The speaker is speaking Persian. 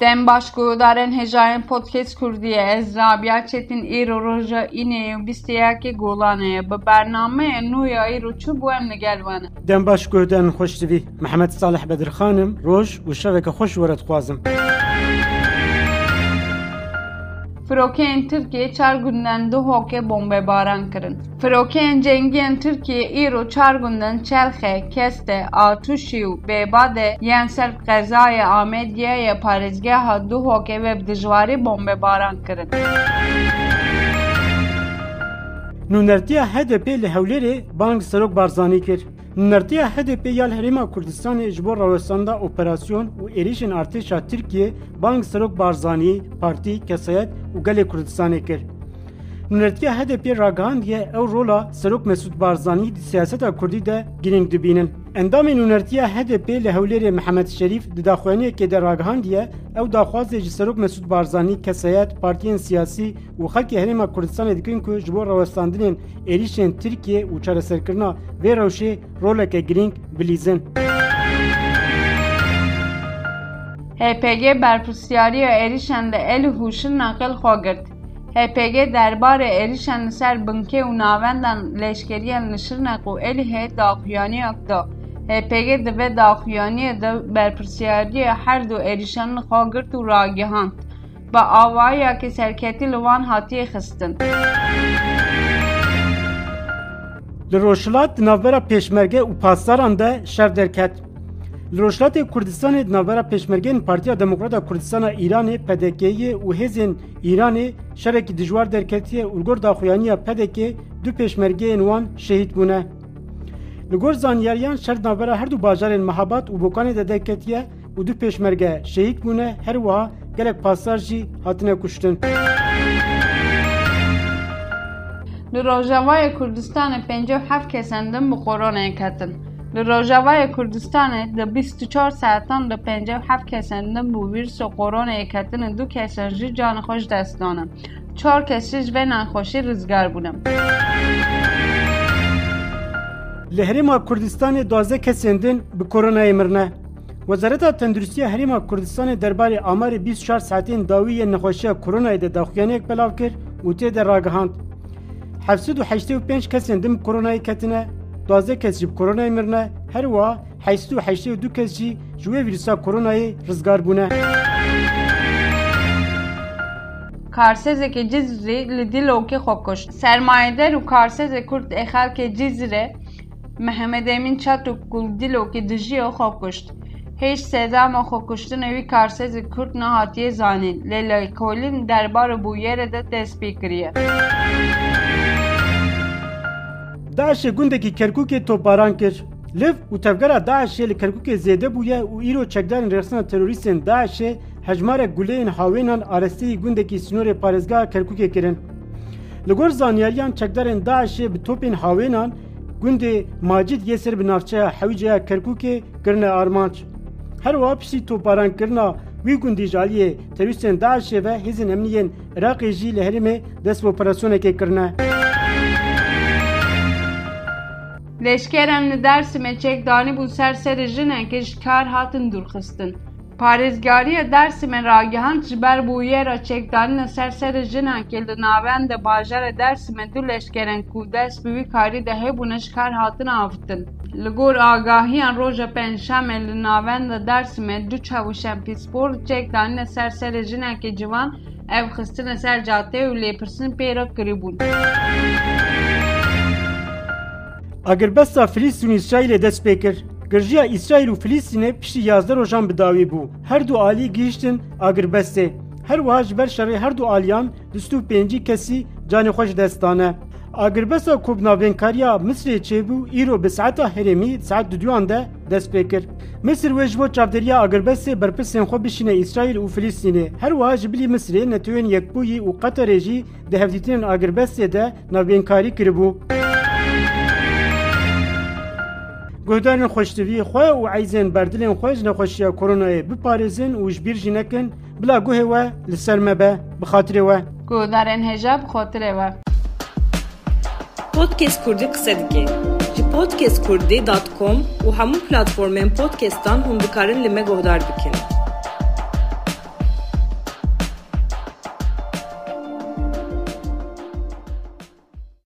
Dem başku daren hejayen podcast kurdiye ez Rabia Çetin îro roja înê bîsteyekê golan e bi bername nûya îroçû bo em nigelvan. Dem baş goden xweştivî Mehemed Salih Bedirxanim roj û şeveke xweş were dixwazim. फिरोकियन तुर्किये चार गुंदन दो होके बॉम्बे बारान करण फिरोकियन जंगियन तुर्किये ईरो चार गुंदन चरखे कस्ते आतुशियो बेबादे यन सर्ब गजाय आमेदिये या पारिजगह दो होके वे دژوارî bombebara kirin. Nûnertiya HDP li Hewlêrê bang Serok Barzanî kir. Nûnertiya HDP ya Herêma Kurdistanê ji bo rawestanda operasyon û êrişên artêşa Tirkiye bang Serok Barzanî, Partî, Kesayet û Gelê Kurdistanê kir. منرتیا ههدە پی راغان دی او رولا سرک مسعود بارزانی دی سیاسەتا کوردی دا گینگدیبینن اندامین منرتیا ههدە پی له محمد شریف دو دا خوینی کێ دراغان دی او دا خوژ سروک مسعود بارزانی کسایت پارتین سیاسی و خه که ههریما کورستان دکین کو جبور روستاندن ئلیشن ترکیه و چاره سرکرنا و روشی رولا گرینگ گینگ بلیزن هەپگ برپوسیاری ئلیشن ده ال هوش نقل خواگد HPG دربار ایلشان سر بنکه و ناواندن لشکریان نشرنه قو ایل هی داقیانی اکدو HPG دو داقیانی دو برپرسیاری حر دو ایلشان خو گرد و راگی با آوائی که سرکتی لوان حاتی خستن لروشلات دنوورا پیشمرگه و پاسداران ده شر درکت Li Rojhilatê Kurdistanê di navbera pêşmergeyên Partiya Demokrata Kurdistana Îranê PDK'yê û hêzên Îranê şerekî dijwar derketiye û li gor daxuyaniya PDK du pêşmergeyên wan şehîd bûne. Li gor zanyariyan şer di navbera her du bajarên Mehabat û Bokanê de derketiye û du pêşmerge şehîd bûne her wiha gelek pasdar jî hatine kuştin. Li Rojavayê Kurdistanê pêncî û heft kesan din bi koronayê ketin. در Rojava e Kurdistanit, 24 ساعتان dhe 57 کسنده بو ویروس کرونا یک دو کسنجی جان خوش دست دانم. چهار کسیش به نخوشی روزگر بودم. لهریم کردستان دوازده کسندن به کرونا مرنه. وزارت تندرستی هریم کردستان درباره آمار 24 ساعتین داوی نخوشی کرونا ده داخیانه بلاو کرد و تیده راگهاند. 785 کسندن کرونا کتنه 12 kes ji korona mirne her wa 882 kes jî ji wê vîrusa koronayê rizgar bûne. Karsezeke Cizri li dilokê xwe kuşt. Sermayeder û karseze Kurd ê xelkê Cizre Mehmed Emin Çatuk gul dilokê dijiyo xwe kuşt. Hêj sedama xwekuştina wî karsezê Kurd nehatiye zanîn. Lêla Kolîn derbarê bûyerê de dest pê kiriye. Daişê gundekî Kerkûkê topbaran kir. Liv û tevgera Daişê li Kerkûkê zêde bûye û îro çekdarên rexsana terorîstên Daişê hejmarek guleyên hawênan aresteyî gundekî Sinûrê parêzgeha Kerkûkê kirin. Li gor zanyariyan çekdarên Daişê bi topên hawênan gundê Macid Yesir bi navçeya hewîceya Kerkûkê kirine armanc. Her wiha piştî topbarankirina wî gundî ji aliyê terorîstên Daişê ve hêzên emniyên Iraqê jî li Herêmê dest bi operasyonekê kirine. Leşkerên li Dêrsimê çekdanî bû ser serê jinekê ji kar hatin dûrxistin. Parêzgariya Dêrsimê ragihand ji ber bûyera çekdanîna ser serê jinekê li navenda bajara Dêrsimê du leşkerên ku dest bi wî karî de hebûne ji kar hatin avitin. Li gor agahiyan roja pênşemê li navenda Dêrsimê du çavuşên pîspor çekdanîna ser serê jinekê civan ev xistine ser cadeyê û lêpirsin pê re kirîbûn. اگر بستا فلسطین اسرائیل دست بکر گرژیا اسرائیل و فلسطین پیشی یازده روشان بداوی بو هر دو آلی گیشتن اگر بسته هر واج بر شرع هر دو آلیان دستو پنجی کسی جان خوش دستانه اگر بسا کوبنا وینکاریا مصر چه بو ایرو به ساعت هرمی ساعت دو دیوان ده دست بکر مصر و جبو چافدریا اگر بس برپسین خوب بشینه اسرائیل و فلسطینه هر واج بلی مصر نتوین یک بویی و قطر جی ده هفتیتین اگر بس ده نوینکاری کربو Guhdarên xweştivî xwe û eyzên berdilên xwe ji nexweşiya koronayê biparêzin û ji bîr jî nekin bila guhê we li ser me be bi xatirê we. Guhdarên hêja bi xotirê we. Podcast Kurdî qise dike. Ji podcastkurdî.com û hemû platformên podcastan hûn dikarin li me guhdar bikin.